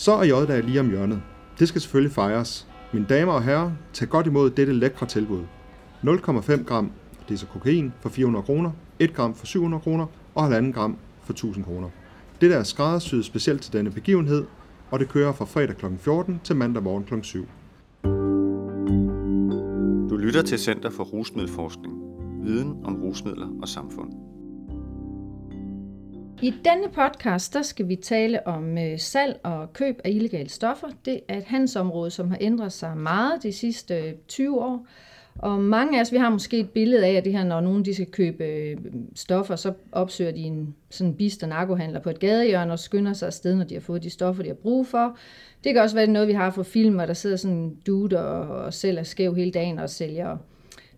Så er J-dag lige om hjørnet. Det skal selvfølgelig fejres. Mine damer og herrer, tag godt imod dette lækre tilbud. 0,5 gram, det er så kokain, for 400 kroner, 1 gram for 700 kroner og 1,5 gram for 1000 kroner. Det der er skræddersyet specielt til denne begivenhed, og det kører fra fredag kl. 14 til mandag morgen kl. 7. Du lytter til Center for Rusmiddelforskning. Viden om rusmidler og samfund. I denne podcast der skal vi tale om øh, salg og køb af illegale stoffer. Det er et handelsområde, som har ændret sig meget de sidste øh, 20 år. Og mange af os, vi har måske et billede af, at det her, når nogen de skal købe øh, stoffer, så opsøger de en sådan bist- og narkohandler på et gadehjørne og skynder sig afsted, når de har fået de stoffer, de har brug for. Det kan også være noget, vi har fra film, hvor der sidder sådan en dude og, og sælger skæv hele dagen og sælger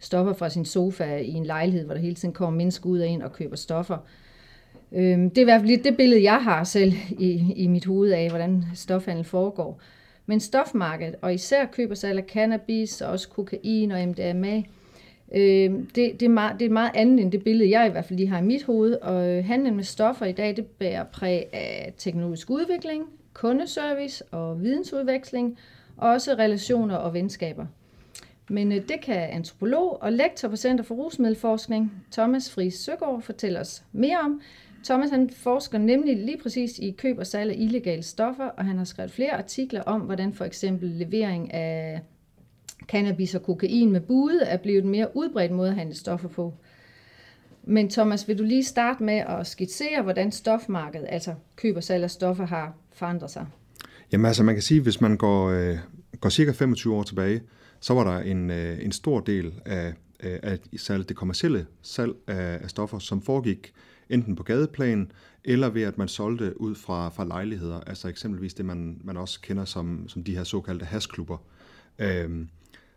stoffer fra sin sofa i en lejlighed, hvor der hele tiden kommer mennesker ud af ind og køber stoffer. Øhm, det er i hvert fald lidt det billede, jeg har selv i, i mit hoved af, hvordan stofhandel foregår. Men stofmarkedet, og især køb og salg af cannabis, og også kokain og MDMA, øh, det, det, er meget, det er meget andet end det billede, jeg i hvert fald lige har i mit hoved. Og øh, handlen med stoffer i dag, det bærer præg af teknologisk udvikling, kundeservice og vidensudveksling, og også relationer og venskaber. Men øh, det kan antropolog og lektor på Center for Rusmiddelforskning, Thomas Friis Søgaard, fortælle os mere om. Thomas han forsker nemlig lige præcis i køb og salg af illegale stoffer, og han har skrevet flere artikler om, hvordan for eksempel levering af cannabis og kokain med bude er blevet en mere udbredt måde at handle stoffer på. Men Thomas, vil du lige starte med at skitsere, hvordan stofmarkedet, altså køb og salg af stoffer, har forandret sig? Jamen altså, man kan sige, hvis man går, øh, går cirka 25 år tilbage, så var der en, øh, en stor del af, øh, af salg, det kommercielle salg af, af stoffer, som foregik enten på gadeplan, eller ved at man solgte ud fra, fra lejligheder, altså eksempelvis det, man, man også kender som, som de her såkaldte hasklubber. Øhm,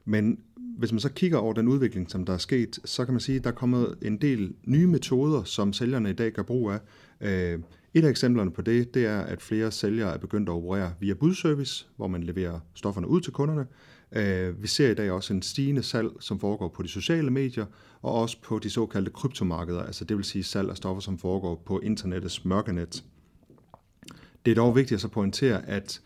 men hvis man så kigger over den udvikling, som der er sket, så kan man sige, at der er kommet en del nye metoder, som sælgerne i dag gør brug af. Øh, et af eksemplerne på det, det er, at flere sælgere er begyndt at operere via budservice, hvor man leverer stofferne ud til kunderne. Øh, vi ser i dag også en stigende salg, som foregår på de sociale medier, og også på de såkaldte kryptomarkeder, altså det vil sige salg af stoffer, som foregår på internettets mørkenet. Det er dog vigtigt at så pointere, at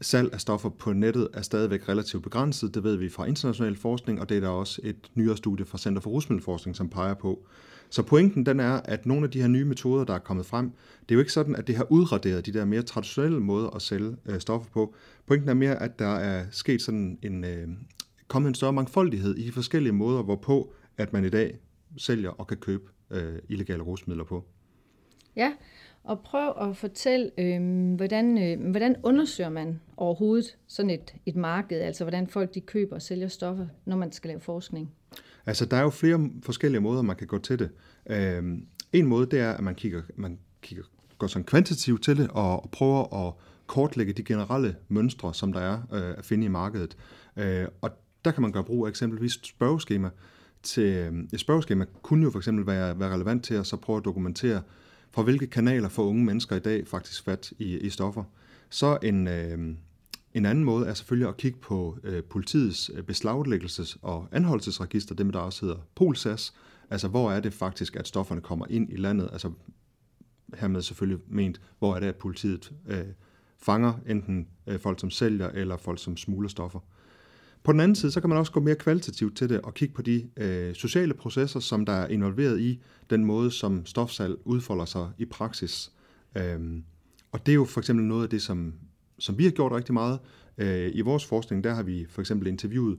salg af stoffer på nettet er stadigvæk relativt begrænset. Det ved vi fra international forskning, og det er der også et nyere studie fra Center for Rusmiddelforskning, som peger på. Så pointen den er, at nogle af de her nye metoder, der er kommet frem, det er jo ikke sådan, at det har udraderet de der mere traditionelle måder at sælge øh, stoffer på. Pointen er mere, at der er sket sådan en, øh, kommet en større mangfoldighed i de forskellige måder, hvorpå at man i dag sælger og kan købe øh, illegale rusmidler på. Ja, og prøv at fortælle, øh, hvordan, øh, hvordan undersøger man overhovedet sådan et, et marked, altså hvordan folk de køber og sælger stoffer, når man skal lave forskning? Altså, der er jo flere forskellige måder, man kan gå til det. Øh, en måde, det er, at man kigger, man kigger, går sådan kvantitativt til det, og, og prøver at kortlægge de generelle mønstre, som der er øh, at finde i markedet. Øh, og der kan man gøre brug af eksempelvis spørgeskema. Til, øhm, et spørgeskema kunne jo for eksempel være, være relevant til at så prøve at dokumentere, på hvilke kanaler får unge mennesker i dag faktisk fat i, i stoffer. Så en, øh, en anden måde er selvfølgelig at kigge på øh, politiets øh, beslaglæggelses- og anholdelsesregister, det med der også hedder Polsas, altså hvor er det faktisk, at stofferne kommer ind i landet, altså hermed selvfølgelig ment, hvor er det, at politiet øh, fanger enten øh, folk, som sælger, eller folk, som smuler stoffer. På den anden side, så kan man også gå mere kvalitativt til det og kigge på de øh, sociale processer, som der er involveret i den måde, som stofsalg udfolder sig i praksis. Øhm, og det er jo for eksempel noget af det, som, som vi har gjort rigtig meget. Øh, I vores forskning, der har vi for eksempel interviewet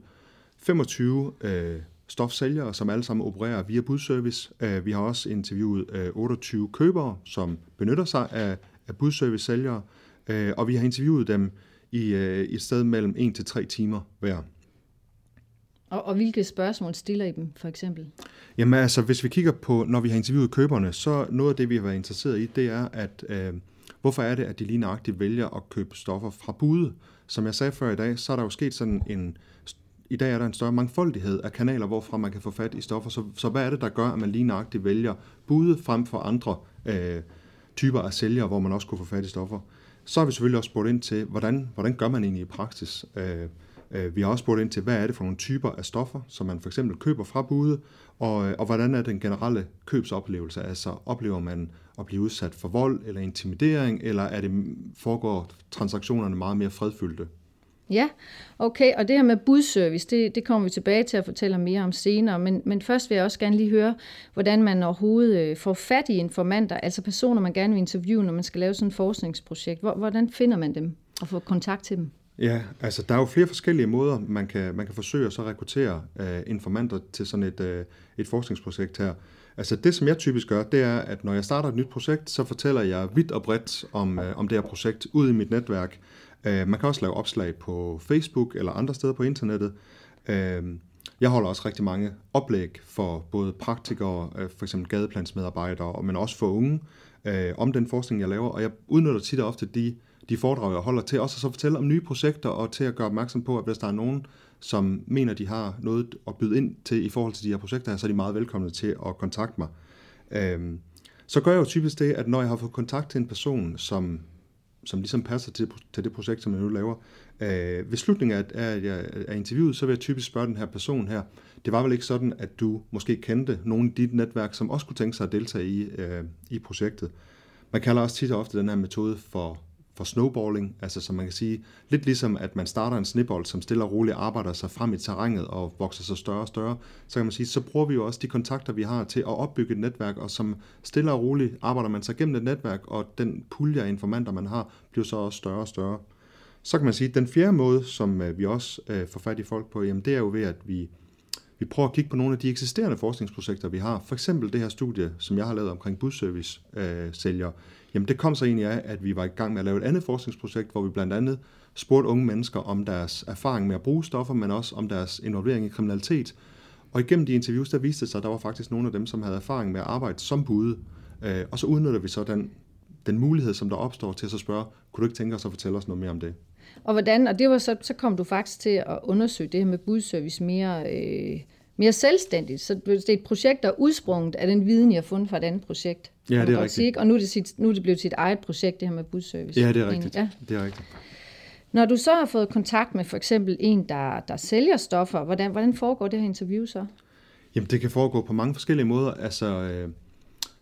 25 øh, stofsælgere, som alle sammen opererer via budservice. Øh, vi har også interviewet øh, 28 købere, som benytter sig af, af budservice-sælgere, øh, og vi har interviewet dem i, øh, i et sted mellem 1 til 3 timer hver. Og, og hvilke spørgsmål stiller I dem, for eksempel? Jamen altså, hvis vi kigger på, når vi har interviewet køberne, så noget af det, vi har været interesseret i, det er, at øh, hvorfor er det, at de lige nøjagtigt vælger at købe stoffer fra bude? Som jeg sagde før i dag, så er der jo sket sådan en, i dag er der en større mangfoldighed af kanaler, hvorfra man kan få fat i stoffer. Så, så hvad er det, der gør, at man lige nøjagtigt vælger bude frem for andre øh, typer af sælgere, hvor man også kunne få fat i stoffer? Så har vi selvfølgelig også spurgt ind til, hvordan, hvordan gør man egentlig i praksis? Øh, Øh, Øh, vi har også spurgt ind til, hvad er det for nogle typer af stoffer, som man for eksempel køber fra bude, og, øh, og hvordan er den generelle købsoplevelse? Altså oplever man at blive udsat for vold eller intimidering, eller er det foregår transaktionerne meget mere fredfyldte? Ja, okay, og det her med budservice, det, det kommer vi tilbage til at fortælle mere om senere, men, men først vil jeg også gerne lige høre, hvordan man overhovedet øh, får fat i informanter, altså personer, man gerne vil interviewe, når man skal lave sådan et forskningsprojekt. Hvordan finder man dem og får kontakt til dem? Ja, altså der er jo flere forskellige måder, man kan, man kan forsøge at så rekruttere uh, informanter til sådan et, uh, et forskningsprojekt her. Altså det, som jeg typisk gør, det er, at når jeg starter et nyt projekt, så fortæller jeg vidt og bredt om, uh, om det her projekt ud i mit netværk. Uh, man kan også lave opslag på Facebook eller andre steder på internettet. Uh, jeg holder også rigtig mange oplæg for både praktikere, uh, for eksempel gadeplansmedarbejdere, men også for unge, uh, om den forskning, jeg laver. Og jeg udnytter tit og ofte de de foredrag, jeg holder til, også at så fortælle om nye projekter, og til at gøre opmærksom på, at hvis der er nogen, som mener, de har noget at byde ind til i forhold til de her projekter her, så er de meget velkomne til at kontakte mig. Øhm, så gør jeg jo typisk det, at når jeg har fået kontakt til en person, som, som ligesom passer til, til det projekt, som jeg nu laver, øh, ved slutningen af, af, af interviewet, så vil jeg typisk spørge den her person her, det var vel ikke sådan, at du måske kendte nogen i dit netværk, som også kunne tænke sig at deltage i, øh, i projektet. Man kalder også tit og ofte den her metode for for snowballing, altså som man kan sige, lidt ligesom at man starter en snebold, som stille og roligt arbejder sig frem i terrænet og vokser sig større og større, så kan man sige, så bruger vi jo også de kontakter, vi har til at opbygge et netværk, og som stille og roligt arbejder man sig gennem et netværk, og den pulje af informanter, man har, bliver så også større og større. Så kan man sige, at den fjerde måde, som øh, vi også øh, får fat i folk på, jamen det er jo ved, at vi vi prøver at kigge på nogle af de eksisterende forskningsprojekter, vi har. For eksempel det her studie, som jeg har lavet omkring busservice-sælgere. Øh, Jamen det kom så egentlig af, at vi var i gang med at lave et andet forskningsprojekt, hvor vi blandt andet spurgte unge mennesker om deres erfaring med at bruge stoffer, men også om deres involvering i kriminalitet. Og igennem de interviews, der viste det sig, at der var faktisk nogle af dem, som havde erfaring med at arbejde som bude. Øh, og så udnytter vi så den, den mulighed, som der opstår til at så spørge, kunne du ikke tænke os at fortælle os noget mere om det? Og hvordan, og det var så, så kom du faktisk til at undersøge det her med budservice mere, øh, mere selvstændigt. Så det er et projekt, der er udsprunget af den viden, jeg har fundet fra et andet projekt. Ja, det er rigtigt. Sige, og nu er, det sit, nu er det blevet sit eget projekt, det her med busservice. Ja, det er rigtigt. Ja. Det er rigtigt. Når du så har fået kontakt med for eksempel en, der, der sælger stoffer, hvordan, hvordan foregår det her interview så? Jamen, det kan foregå på mange forskellige måder. Altså, øh,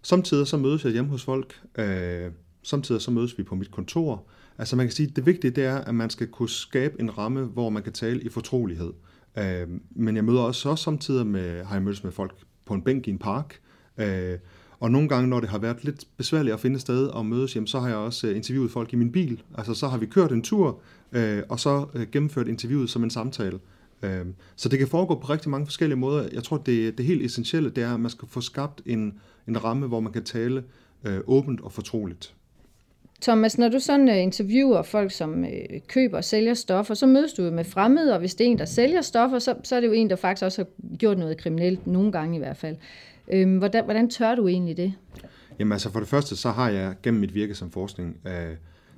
samtidig så mødes jeg hjemme hos folk. Øh, samtidig så mødes vi på mit kontor. Altså, man kan sige, at det vigtige det er, at man skal kunne skabe en ramme, hvor man kan tale i fortrolighed. Øh, men jeg møder også, også samtidig med, har jeg mødtes med folk på en bænk i en park. Øh, og nogle gange, når det har været lidt besværligt at finde sted og mødes, jamen, så har jeg også øh, interviewet folk i min bil. Altså så har vi kørt en tur, øh, og så øh, gennemført interviewet som en samtale. Øh, så det kan foregå på rigtig mange forskellige måder. Jeg tror, det, det helt essentielle, det er, at man skal få skabt en, en ramme, hvor man kan tale øh, åbent og fortroligt. Thomas, når du sådan øh, interviewer folk, som øh, køber og sælger stoffer, så mødes du jo med fremmede, og hvis det er en, der sælger stoffer, så, så er det jo en, der faktisk også har gjort noget kriminelt, nogle gange i hvert fald. Øhm, hvordan, hvordan tør du egentlig det? Jamen altså for det første, så har jeg gennem mit virke som forskning øh,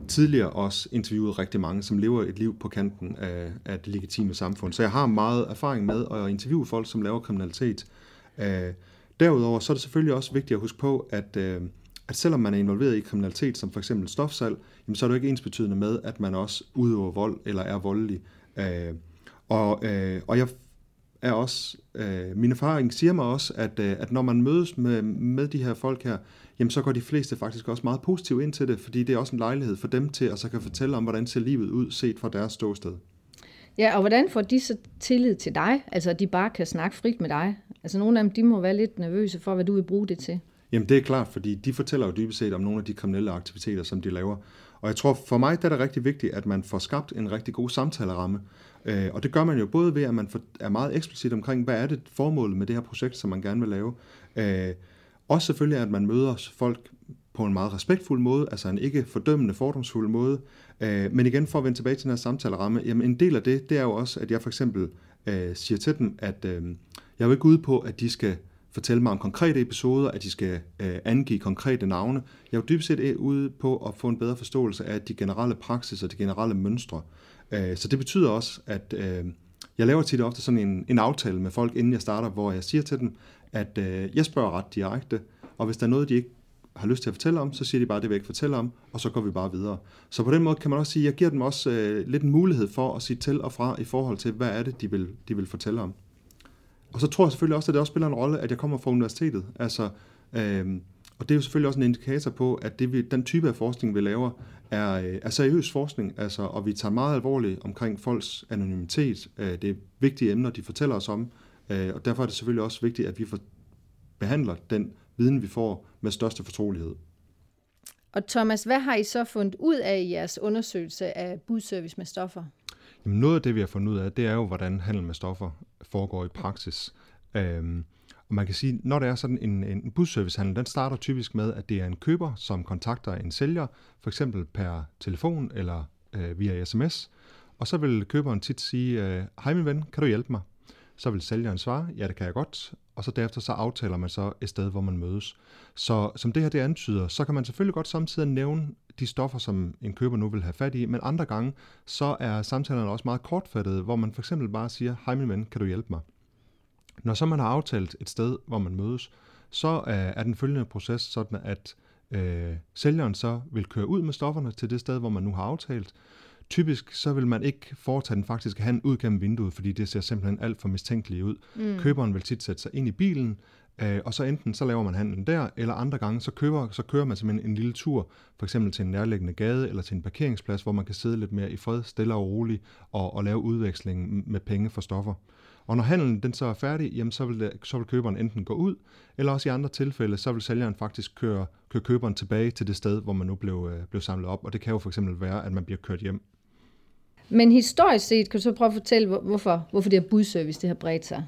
tidligere også interviewet rigtig mange, som lever et liv på kanten af, af det legitime samfund. Så jeg har meget erfaring med at interviewe folk, som laver kriminalitet. Øh, derudover så er det selvfølgelig også vigtigt at huske på, at Øh, at selvom man er involveret i kriminalitet, som for eksempel stofsalg, jamen, så er det ikke ensbetydende med, at man også udøver vold eller er voldelig. Øh, og, øh, og jeg er også, øh, min erfaring siger mig også, at, øh, at når man mødes med, med de her folk her, jamen så går de fleste faktisk også meget positivt ind til det, fordi det er også en lejlighed for dem til at så kan fortælle om, hvordan ser livet ud set fra deres ståsted. Ja, og hvordan får de så tillid til dig? Altså, at de bare kan snakke frit med dig? Altså, nogle af dem, de må være lidt nervøse for, hvad du vil bruge det til. Jamen det er klart, fordi de fortæller jo dybest set om nogle af de kriminelle aktiviteter, som de laver. Og jeg tror, for mig der er det rigtig vigtigt, at man får skabt en rigtig god samtaleramme. Øh, og det gør man jo både ved, at man er meget eksplicit omkring, hvad er det formålet med det her projekt, som man gerne vil lave. Øh, også selvfølgelig, at man møder folk på en meget respektfuld måde, altså en ikke fordømmende, fordomsfuld måde. Øh, men igen, for at vende tilbage til den her samtaleramme, jamen en del af det, det er jo også, at jeg for eksempel øh, siger til dem, at øh, jeg er jo ikke ude på, at de skal fortælle mig om konkrete episoder, at de skal øh, angive konkrete navne. Jeg er jo dybest set øh, ude på at få en bedre forståelse af de generelle praksis og de generelle mønstre. Øh, så det betyder også, at øh, jeg laver tit ofte sådan en, en aftale med folk, inden jeg starter, hvor jeg siger til dem, at øh, jeg spørger ret direkte, og hvis der er noget, de ikke har lyst til at fortælle om, så siger de bare, det vil jeg ikke fortælle om, og så går vi bare videre. Så på den måde kan man også sige, at jeg giver dem også øh, lidt en mulighed for at sige til og fra i forhold til, hvad er det, de vil, de vil fortælle om. Og så tror jeg selvfølgelig også, at det også spiller en rolle, at jeg kommer fra universitetet. Altså, øh, og det er jo selvfølgelig også en indikator på, at det, vi, den type af forskning, vi laver, er, øh, er seriøs forskning, altså, og vi tager meget alvorligt omkring folks anonymitet. Øh, det er vigtige emner, de fortæller os om, øh, og derfor er det selvfølgelig også vigtigt, at vi for, behandler den viden, vi får med største fortrolighed. Og Thomas, hvad har I så fundet ud af i jeres undersøgelse af budservice med stoffer? Jamen noget af det, vi har fundet ud af, det er jo, hvordan handel med stoffer foregår i praksis. Øhm, og man kan sige, når det er sådan en, en budservicehandel, den starter typisk med, at det er en køber, som kontakter en sælger, for eksempel per telefon eller øh, via sms. Og så vil køberen tit sige, øh, hej min ven, kan du hjælpe mig? Så vil sælgeren svare, ja det kan jeg godt, og så derefter så aftaler man så et sted, hvor man mødes. Så som det her det antyder, så kan man selvfølgelig godt samtidig nævne de stoffer, som en køber nu vil have fat i, men andre gange, så er samtalerne også meget kortfattede, hvor man for eksempel bare siger, hej min ven, kan du hjælpe mig? Når så man har aftalt et sted, hvor man mødes, så er den følgende proces sådan, at øh, sælgeren så vil køre ud med stofferne til det sted, hvor man nu har aftalt, Typisk så vil man ikke foretage den faktiske handel ud gennem vinduet, fordi det ser simpelthen alt for mistænkeligt ud. Mm. Køberen vil tit sætte sig ind i bilen, øh, og så enten så laver man handlen der, eller andre gange så køber, så kører man simpelthen en lille tur, for eksempel til en nærliggende gade eller til en parkeringsplads, hvor man kan sidde lidt mere i fred, stille og roligt, og, og lave udveksling med penge for stoffer. Og når handlen den så er færdig, jamen så vil, så vil køberen enten gå ud, eller også i andre tilfælde, så vil sælgeren faktisk køre, køre køberen tilbage til det sted, hvor man nu blev, øh, blev samlet op. Og det kan jo for eksempel være, at man bliver kørt hjem. Men historisk set, kan du så prøve at fortælle, hvorfor, hvorfor det her budservice det har bredt sig?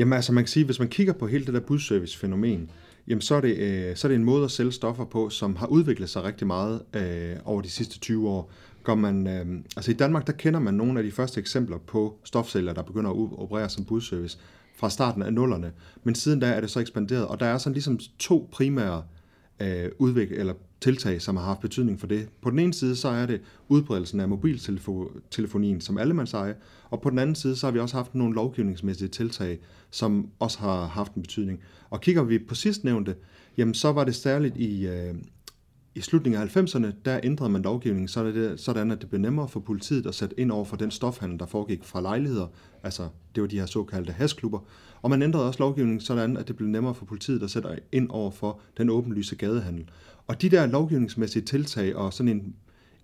Jamen altså, man kan sige, hvis man kigger på hele det der budservice-fænomen, jamen så er, det, øh, så er det en måde at sælge stoffer på, som har udviklet sig rigtig meget øh, over de sidste 20 år. Går man, øh, altså i Danmark, der kender man nogle af de første eksempler på stofsælgere, der begynder at operere som budservice fra starten af nullerne. Men siden da er det så ekspanderet, og der er sådan ligesom to primære øh, Øh, udvikle, eller tiltag, som har haft betydning for det. På den ene side, så er det udbredelsen af mobiltelefonien som allemandseje, og på den anden side, så har vi også haft nogle lovgivningsmæssige tiltag, som også har haft en betydning. Og kigger vi på sidstnævnte, jamen så var det særligt i, øh, i slutningen af 90'erne, der ændrede man lovgivningen så det, sådan, at det blev nemmere for politiet at sætte ind over for den stofhandel, der foregik fra lejligheder. Altså, det var de her såkaldte hasklubber. Og man ændrede også lovgivningen sådan, at det blev nemmere for politiet at sætte ind over for den åbenlyse gadehandel. Og de der lovgivningsmæssige tiltag og sådan en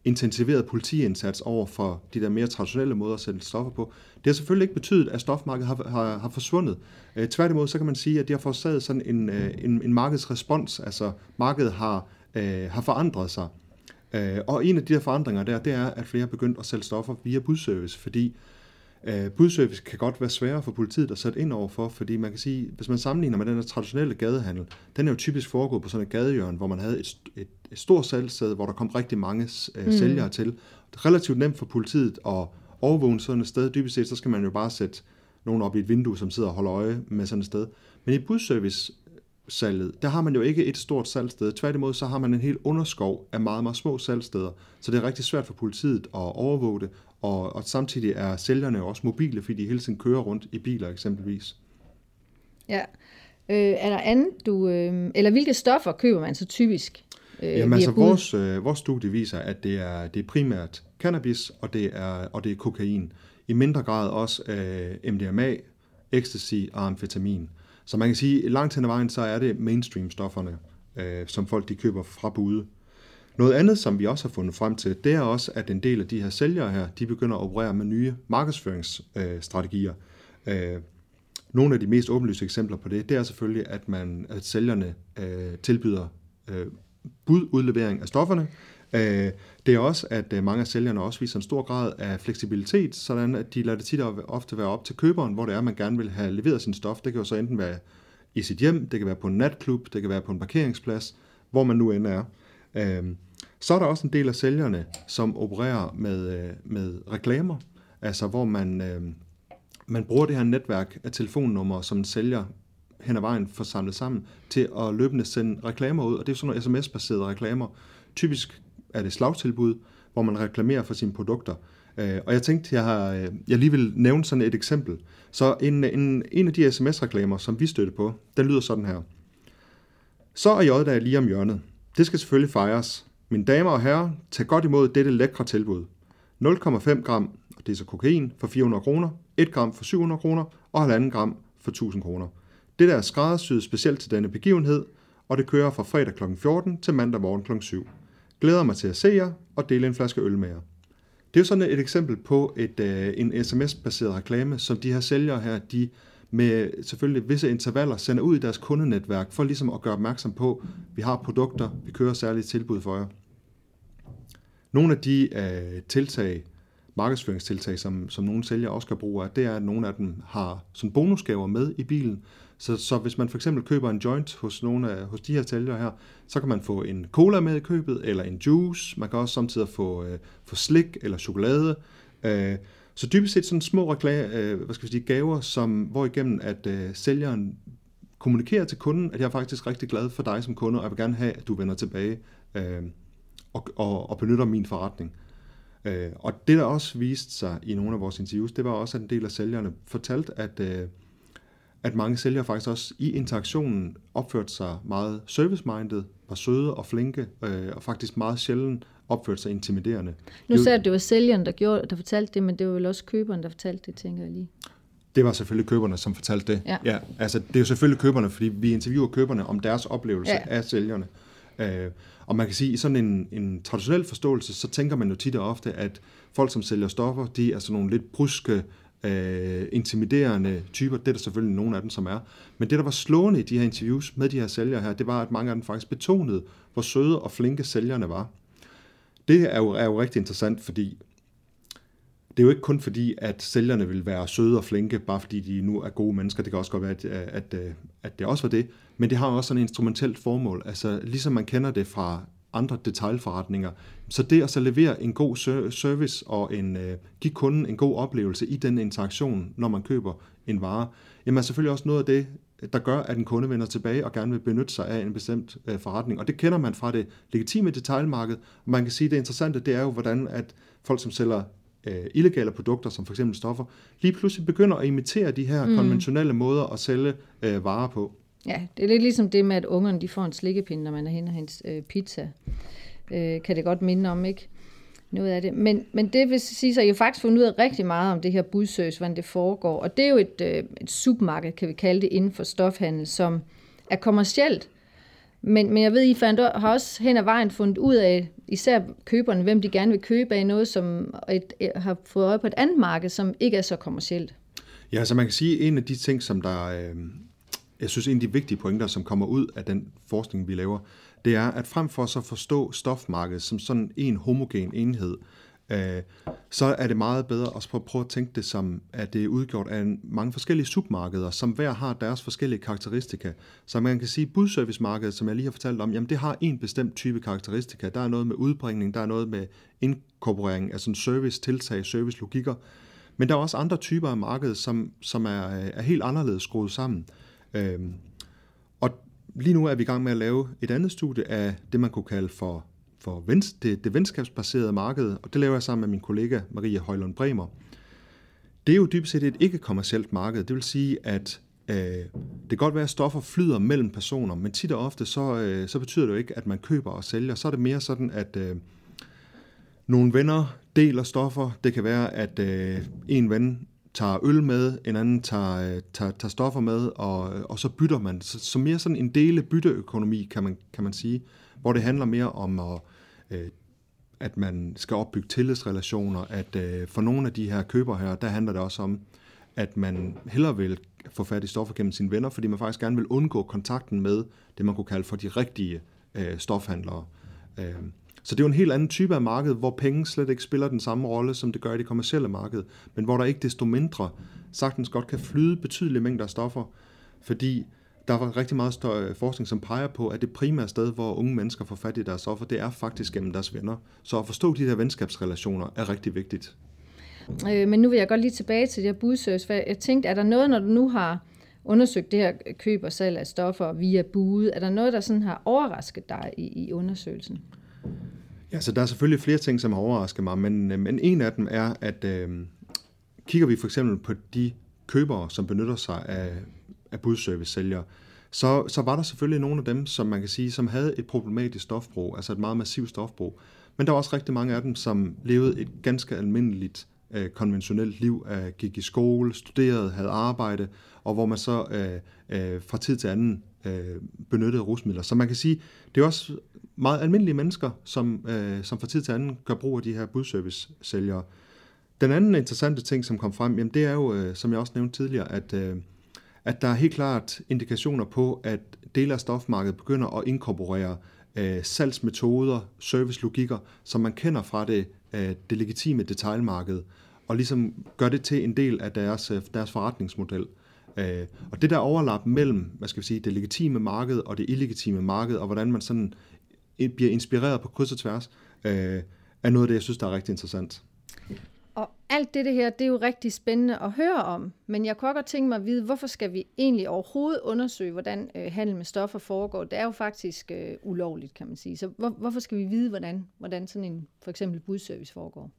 intensiveret politiindsats over for de der mere traditionelle måder at sætte stoffer på, det har selvfølgelig ikke betydet, at stofmarkedet har, har, har forsvundet. Øh, tværtimod, så kan man sige, at det har forårsaget sådan en, øh, en, en markedsrespons, altså markedet har øh, har forandret sig. Øh, og en af de her forandringer der, det er, at flere er begyndt at sælge stoffer via budservice, fordi øh, budservice kan godt være sværere for politiet at sætte ind over for, fordi man kan sige, hvis man sammenligner med den her traditionelle gadehandel, den er jo typisk foregået på sådan et gadehjørne, hvor man havde et, et, et stort salgssted, hvor der kom rigtig mange øh, mm. sælgere til. Det er relativt nemt for politiet at overvåge sådan et sted. Dybest set, så skal man jo bare sætte nogen op i et vindue, som sidder og holder øje med sådan et sted. Men i budservice salget, der har man jo ikke et stort salgsted. Tværtimod så har man en helt underskov af meget, meget små salgsteder. Så det er rigtig svært for politiet at overvåge det, og, og samtidig er sælgerne jo også mobile, fordi de hele tiden kører rundt i biler eksempelvis. Ja. Øh, er der andet, du, øh, eller hvilke stoffer køber man så typisk? Øh, Jamen altså, vores, øh, vores studie viser, at det er, det er primært cannabis, og det er, og det er kokain. I mindre grad også øh, MDMA, ecstasy og amfetamin. Så man kan sige, at langt hen ad vejen, så er det mainstream-stofferne, øh, som folk de køber fra bude. Noget andet, som vi også har fundet frem til, det er også, at en del af de her sælgere her, de begynder at operere med nye markedsføringsstrategier. Øh, nogle af de mest åbenlyse eksempler på det, det er selvfølgelig, at man at sælgerne øh, tilbyder øh, bududlevering af stofferne, Øh, det er også, at øh, mange af sælgerne også viser en stor grad af fleksibilitet, sådan at de lader det tit ofte være op til køberen, hvor det er, man gerne vil have leveret sin stof. Det kan jo så enten være i sit hjem, det kan være på en natklub, det kan være på en parkeringsplads, hvor man nu end er. Øh, så er der også en del af sælgerne, som opererer med, med reklamer, altså hvor man, man bruger det her netværk af telefonnumre, som en sælger hen ad vejen får samlet sammen, til at løbende sende reklamer ud, og det er sådan nogle sms-baserede reklamer. Typisk er det slagtilbud, hvor man reklamerer for sine produkter. Øh, og jeg tænkte, jeg, har, øh, jeg lige vil nævne sådan et eksempel. Så en, en, en af de sms-reklamer, som vi støtter på, den lyder sådan her. Så er J-dag lige om hjørnet. Det skal selvfølgelig fejres. Mine damer og herrer, tag godt imod dette lækre tilbud. 0,5 gram, og det er så kokain, for 400 kroner, 1 gram for 700 kroner og 1,5 gram for 1000 kroner. Det der er skræddersyet specielt til denne begivenhed, og det kører fra fredag kl. 14 til mandag morgen kl. 7. Glæder mig til at se jer og dele en flaske øl med jer. Det er jo sådan et eksempel på et, øh, en sms-baseret reklame, som de her sælgere her, de med selvfølgelig visse intervaller sender ud i deres kundenetværk for ligesom at gøre opmærksom på, at vi har produkter, vi kører særlige tilbud for jer. Nogle af de uh, tiltag, markedsføringstiltag, som, som nogle sælgere også kan bruge af, det er, at nogle af dem har sådan bonusgaver med i bilen. Så, så hvis man for eksempel køber en joint hos nogle af hos de her sælgere her, så kan man få en cola med i købet, eller en juice. Man kan også samtidig få, øh, få slik eller chokolade. Øh, så dybest set sådan små reklame, øh, hvad skal vi sige, gaver, som, hvor igennem at øh, sælgeren kommunikerer til kunden, at jeg er faktisk rigtig glad for dig som kunde, og jeg vil gerne have, at du vender tilbage øh, og, og, og benytter min forretning. Øh, og det, der også viste sig i nogle af vores interviews, det var også, at en del af sælgerne fortalte, at, øh, at mange sælgere faktisk også i interaktionen opførte sig meget service-minded, var søde og flinke, øh, og faktisk meget sjældent opførte sig intimiderende. Nu sagde du, at det var sælgeren, der, gjorde, der fortalte det, men det var vel også køberen, der fortalte det, tænker jeg lige. Det var selvfølgelig køberne, som fortalte det. Ja. ja altså, det er jo selvfølgelig køberne, fordi vi interviewer køberne om deres oplevelse Ja. af sælgerne. Øh, og man kan sige, i sådan en, en traditionel forståelse, så tænker man jo tit og ofte, at folk, som sælger stoffer, de er sådan nogle lidt bryske, øh, intimiderende typer. Det er der selvfølgelig nogle af dem, som er. Men det, der var slående i de her interviews med de her sælgere her, det var, at mange af dem faktisk betonede, hvor søde og flinke sælgerne var. Det er jo, er jo rigtig interessant, fordi det er jo ikke kun fordi, at sælgerne vil være søde og flinke, bare fordi de nu er gode mennesker. Det kan også godt være, at, at, at det også var det. Men det har også sådan et instrumentelt formål. Altså ligesom man kender det fra andre detaljforretninger. Så det at så levere en god ser- service og en, uh, give kunden en god oplevelse i den interaktion, når man køber en vare, jamen er selvfølgelig også noget af det, der gør, at en kunde vender tilbage og gerne vil benytte sig af en bestemt uh, forretning. Og det kender man fra det legitime detaljmarked. Og man kan sige, at det interessante, det er jo, hvordan at folk, som sælger uh, illegale produkter, som for eksempel stoffer, lige pludselig begynder at imitere de her mm. konventionelle måder at sælge uh, varer på. Ja, det er lidt ligesom det med, at ungerne de får en slikkepind, når man er hen og hendes øh, pizza. Øh, kan det godt minde om, ikke? Noget af det. Men, men det vil sige, at jeg har faktisk fundet ud af rigtig meget om det her budsøs, hvordan det foregår. Og det er jo et, øh, et supermarked, kan vi kalde det, inden for stofhandel, som er kommercielt. Men, men jeg ved, I fandt, har også hen ad vejen fundet ud af, især køberne, hvem de gerne vil købe af noget, som et, et, har fået øje på et andet marked, som ikke er så kommercielt. Ja, så man kan sige, at en af de ting, som der, øh, jeg synes, en af de vigtige pointer, som kommer ud af den forskning, vi laver, det er, at frem for så at forstå stofmarkedet som sådan en homogen enhed, øh, så er det meget bedre at prøve at tænke det som, at det er udgjort af mange forskellige submarkeder, som hver har deres forskellige karakteristika. Så man kan sige, at budservicemarkedet, som jeg lige har fortalt om, jamen det har en bestemt type karakteristika. Der er noget med udbringning, der er noget med inkorporering altså en service-tiltag, service-logikker, men der er også andre typer af markedet, som, som er, øh, er helt anderledes skruet sammen. Øhm, og lige nu er vi i gang med at lave et andet studie af det, man kunne kalde for, for vens, det, det venskabsbaserede marked, og det laver jeg sammen med min kollega Maria Højlund Bremer. Det er jo dybest set et ikke-kommercielt marked. Det vil sige, at øh, det kan godt være, at stoffer flyder mellem personer, men tit og ofte så, øh, så betyder det jo ikke, at man køber og sælger. Så er det mere sådan, at øh, nogle venner deler stoffer. Det kan være, at øh, en ven tager øl med, en anden tager, øh, tager, tager stoffer med, og, øh, og så bytter man. Så, så mere sådan en dele bytteøkonomi, kan man, kan man sige, hvor det handler mere om, at, øh, at man skal opbygge tillidsrelationer, at øh, for nogle af de her køber her, der handler det også om, at man hellere vil få fat i stoffer gennem sine venner, fordi man faktisk gerne vil undgå kontakten med det, man kunne kalde for de rigtige øh, stofhandlere. Øh, så det er jo en helt anden type af marked, hvor penge slet ikke spiller den samme rolle, som det gør i det kommercielle marked, men hvor der ikke desto mindre sagtens godt kan flyde betydelige mængder af stoffer, fordi der var rigtig meget forskning, som peger på, at det primære sted, hvor unge mennesker får fat i deres stoffer, det er faktisk gennem deres venner. Så at forstå de der venskabsrelationer er rigtig vigtigt. Øh, men nu vil jeg godt lige tilbage til det her budservice, for jeg tænkte, er der noget, når du nu har undersøgt det her køb og salg af stoffer via bud, er der noget, der sådan har overrasket dig i, i undersøgelsen? Ja, så der er selvfølgelig flere ting, som har overrasket mig, men, øh, men en af dem er, at øh, kigger vi for eksempel på de købere, som benytter sig af, af budservice-sælgere, så, så var der selvfølgelig nogle af dem, som man kan sige, som havde et problematisk stofbrug, altså et meget massivt stofbrug. Men der var også rigtig mange af dem, som levede et ganske almindeligt øh, konventionelt liv, øh, gik i skole, studerede, havde arbejde, og hvor man så øh, øh, fra tid til anden øh, benyttede rusmidler. Så man kan sige, det er også meget almindelige mennesker, som, øh, som fra tid til anden gør brug af de her budservice-sælgere. Den anden interessante ting, som kom frem, jamen det er jo, øh, som jeg også nævnte tidligere, at, øh, at der er helt klart indikationer på, at dele af stofmarkedet begynder at inkorporere øh, salgsmetoder, servicelogikker, som man kender fra det, øh, det legitime detailmarked, og ligesom gør det til en del af deres, øh, deres forretningsmodel. Øh, Øh, og det der overlap mellem, hvad skal vi sige, det legitime marked og det illegitime marked, og hvordan man sådan bliver inspireret på kryds og tværs, øh, er noget af det, jeg synes, der er rigtig interessant. Og alt det, det her, det er jo rigtig spændende at høre om, men jeg kunne godt tænke mig at vide, hvorfor skal vi egentlig overhovedet undersøge, hvordan øh, handel med stoffer foregår? Det er jo faktisk øh, ulovligt, kan man sige. Så hvor, hvorfor skal vi vide, hvordan, hvordan sådan en for eksempel budservice foregår?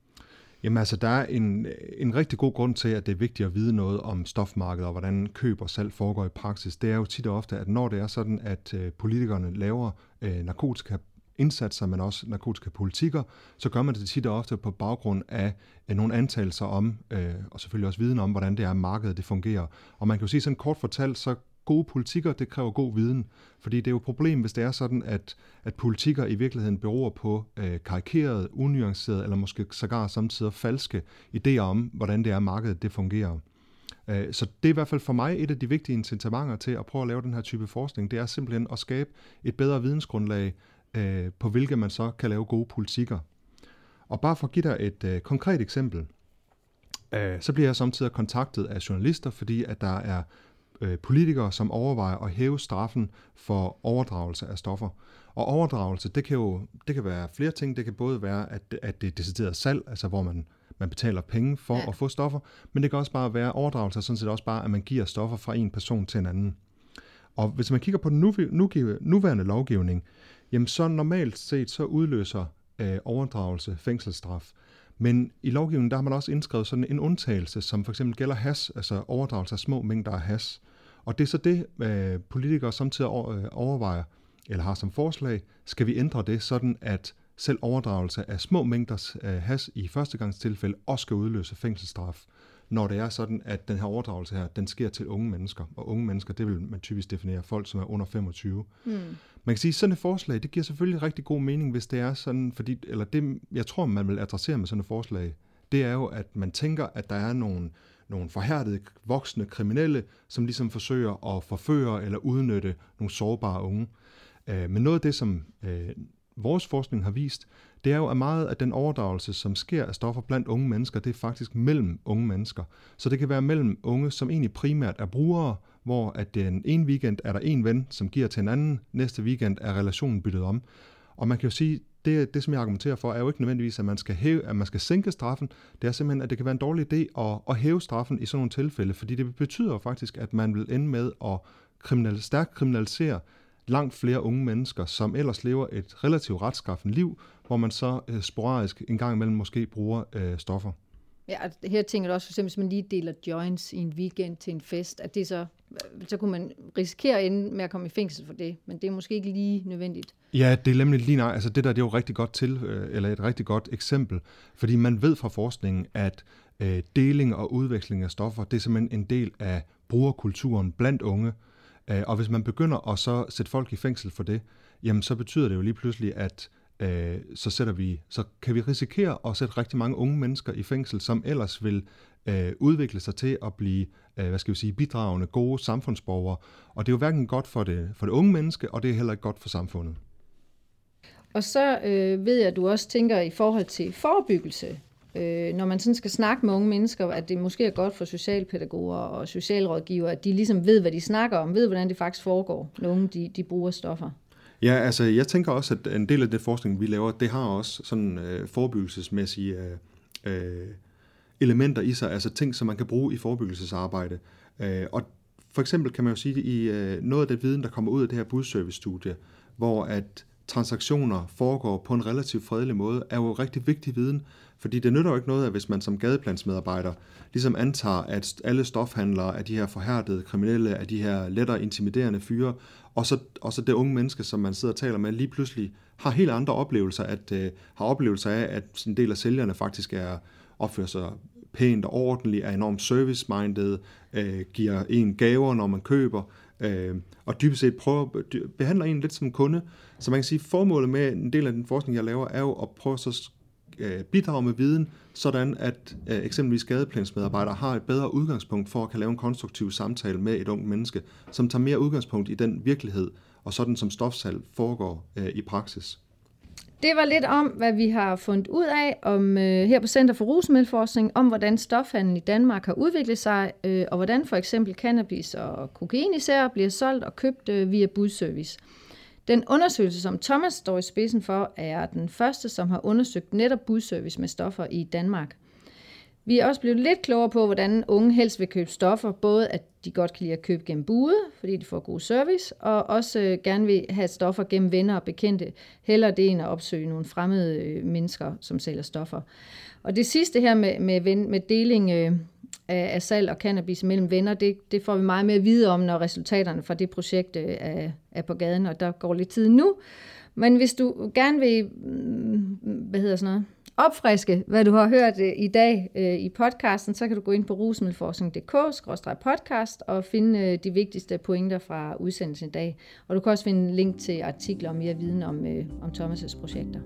Jamen altså, der er en, en rigtig god grund til, at det er vigtigt at vide noget om stofmarkedet og hvordan køb og salg foregår i praksis. Det er jo tit og ofte, at når det er sådan, at øh, politikerne laver øh, narkotika indsatser, men også narkotikapolitikker, så gør man det tit og ofte på baggrund af nogle antagelser om, øh, og selvfølgelig også viden om, hvordan det er, markedet det fungerer. Og man kan jo sige sådan kort fortalt, så gode politikker, det kræver god viden. Fordi det er jo et problem, hvis det er sådan, at, at politikker i virkeligheden beror på øh, karikerede, unuancerede eller måske sågar samtidig falske idéer om, hvordan det er, markedet det fungerer. Øh, så det er i hvert fald for mig et af de vigtige incitamenter til at prøve at lave den her type forskning. Det er simpelthen at skabe et bedre vidensgrundlag, øh, på hvilket man så kan lave gode politikker. Og bare for at give dig et øh, konkret eksempel, øh, så bliver jeg samtidig kontaktet af journalister, fordi at der er øh, politikere, som overvejer at hæve straffen for overdragelse af stoffer. Og overdragelse, det kan jo det kan være flere ting. Det kan både være, at, at det er decideret salg, altså hvor man, man betaler penge for ja. at få stoffer, men det kan også bare være overdragelse, sådan set også bare, at man giver stoffer fra en person til en anden. Og hvis man kigger på den nuværende lovgivning, jamen så normalt set så udløser øh, overdragelse fængselsstraf. Men i lovgivningen, der har man også indskrevet sådan en undtagelse, som for eksempel gælder has, altså overdragelse af små mængder af has. Og det er så det, øh, politikere samtidig øh, overvejer, eller har som forslag, skal vi ændre det sådan, at selv overdragelse af små mængder øh, has i førstegangstilfælde også skal udløse fængselsstraf når det er sådan, at den her overdragelse her, den sker til unge mennesker. Og unge mennesker, det vil man typisk definere folk, som er under 25. Mm. Man kan sige, at sådan et forslag, det giver selvfølgelig rigtig god mening, hvis det er sådan, fordi, eller det, jeg tror, man vil adressere med sådan et forslag, det er jo, at man tænker, at der er nogle, nogle forhærdede voksne kriminelle, som ligesom forsøger at forføre eller udnytte nogle sårbare unge. Øh, men noget af det, som øh, vores forskning har vist, det er jo, at meget af den overdragelse, som sker af stoffer blandt unge mennesker, det er faktisk mellem unge mennesker. Så det kan være mellem unge, som egentlig primært er brugere, hvor at den ene weekend er der en ven, som giver til en anden, næste weekend er relationen byttet om. Og man kan jo sige, det, det som jeg argumenterer for, er jo ikke nødvendigvis, at man skal, hæve, at man skal sænke straffen. Det er simpelthen, at det kan være en dårlig idé at, at hæve straffen i sådan nogle tilfælde, fordi det betyder faktisk, at man vil ende med at kriminal, stærkt kriminalisere langt flere unge mennesker, som ellers lever et relativt retskaffen liv, hvor man så øh, sporadisk en gang imellem måske bruger øh, stoffer. Ja, her tænker du også for eksempel, hvis man lige deler joints i en weekend til en fest, at det så, så kunne man risikere at med at komme i fængsel for det, men det er måske ikke lige nødvendigt. Ja, det er nemlig lige nej. Altså det der det er jo rigtig godt til, øh, eller et rigtig godt eksempel, fordi man ved fra forskningen, at øh, deling og udveksling af stoffer, det er simpelthen en del af brugerkulturen blandt unge, Øh, og hvis man begynder at så sætte folk i fængsel for det, jamen så betyder det jo lige pludselig, at øh, så, sætter vi, så kan vi risikere at sætte rigtig mange unge mennesker i fængsel, som ellers vil øh, udvikle sig til at blive, øh, hvad skal vi sige, bidragende, gode samfundsborgere. Og det er jo hverken godt for det, for det unge menneske, og det er heller ikke godt for samfundet. Og så øh, ved jeg, at du også tænker i forhold til forebyggelse øh, når man sådan skal snakke med unge mennesker, at det måske er godt for socialpædagoger og socialrådgiver, at de ligesom ved, hvad de snakker om, ved, hvordan det faktisk foregår, når unge de, de bruger stoffer. Ja, altså jeg tænker også, at en del af det forskning, vi laver, det har også sådan øh, forebyggelsesmæssige øh, øh, elementer i sig, altså ting, som man kan bruge i forebyggelsesarbejde. Øh, og for eksempel kan man jo sige, at i øh, noget af det viden, der kommer ud af det her budservice-studie, hvor at transaktioner foregår på en relativt fredelig måde, er jo rigtig vigtig viden, fordi det nytter jo ikke noget, at hvis man som gadeplansmedarbejder ligesom antager, at alle stofhandlere er de her forhærdede kriminelle, er de her lettere intimiderende fyre, og så, og så det unge menneske, som man sidder og taler med, lige pludselig har helt andre oplevelser, at øh, har oplevelser af, at en del af sælgerne faktisk er opfører sig pænt og ordentligt, er enormt service-minded, øh, giver en gaver, når man køber, øh, og dybest set prøver, behandler en lidt som kunde. Så man kan sige, at formålet med en del af den forskning, jeg laver, er jo at prøve så øh, bidrage med viden, sådan at øh, eksempelvis gadeplansmedarbejdere har et bedre udgangspunkt for at kan lave en konstruktiv samtale med et ungt menneske, som tager mere udgangspunkt i den virkelighed, og sådan som stofsalg foregår øh, i praksis. Det var lidt om, hvad vi har fundet ud af om øh, her på Center for Rusmiddelforskning, om hvordan stofhandlen i Danmark har udviklet sig, øh, og hvordan for eksempel cannabis og kokain især bliver solgt og købt øh, via budservice. Den undersøgelse, som Thomas står i spidsen for, er den første, som har undersøgt netop budservice med stoffer i Danmark. Vi er også blevet lidt klogere på, hvordan unge helst vil købe stoffer. Både at de godt kan lide at købe gennem bude, fordi de får god service, og også øh, gerne vil have stoffer gennem venner og bekendte. Heller det end at opsøge nogle fremmede øh, mennesker, som sælger stoffer. Og det sidste her med, med, med deling øh, af, af salg og cannabis mellem venner, det, det får vi meget mere at vide om, når resultaterne fra det projekt øh, er, er på gaden, og der går lidt tid nu. Men hvis du gerne vil, mm, hvad hedder sådan noget, opfriske, hvad du har hørt øh, i dag øh, i podcasten, så kan du gå ind på rusmiddelforskning.dk-podcast og finde øh, de vigtigste pointer fra udsendelsen i dag. Og du kan også finde link til artikler og mere viden om, øh, om Thomas' projekter.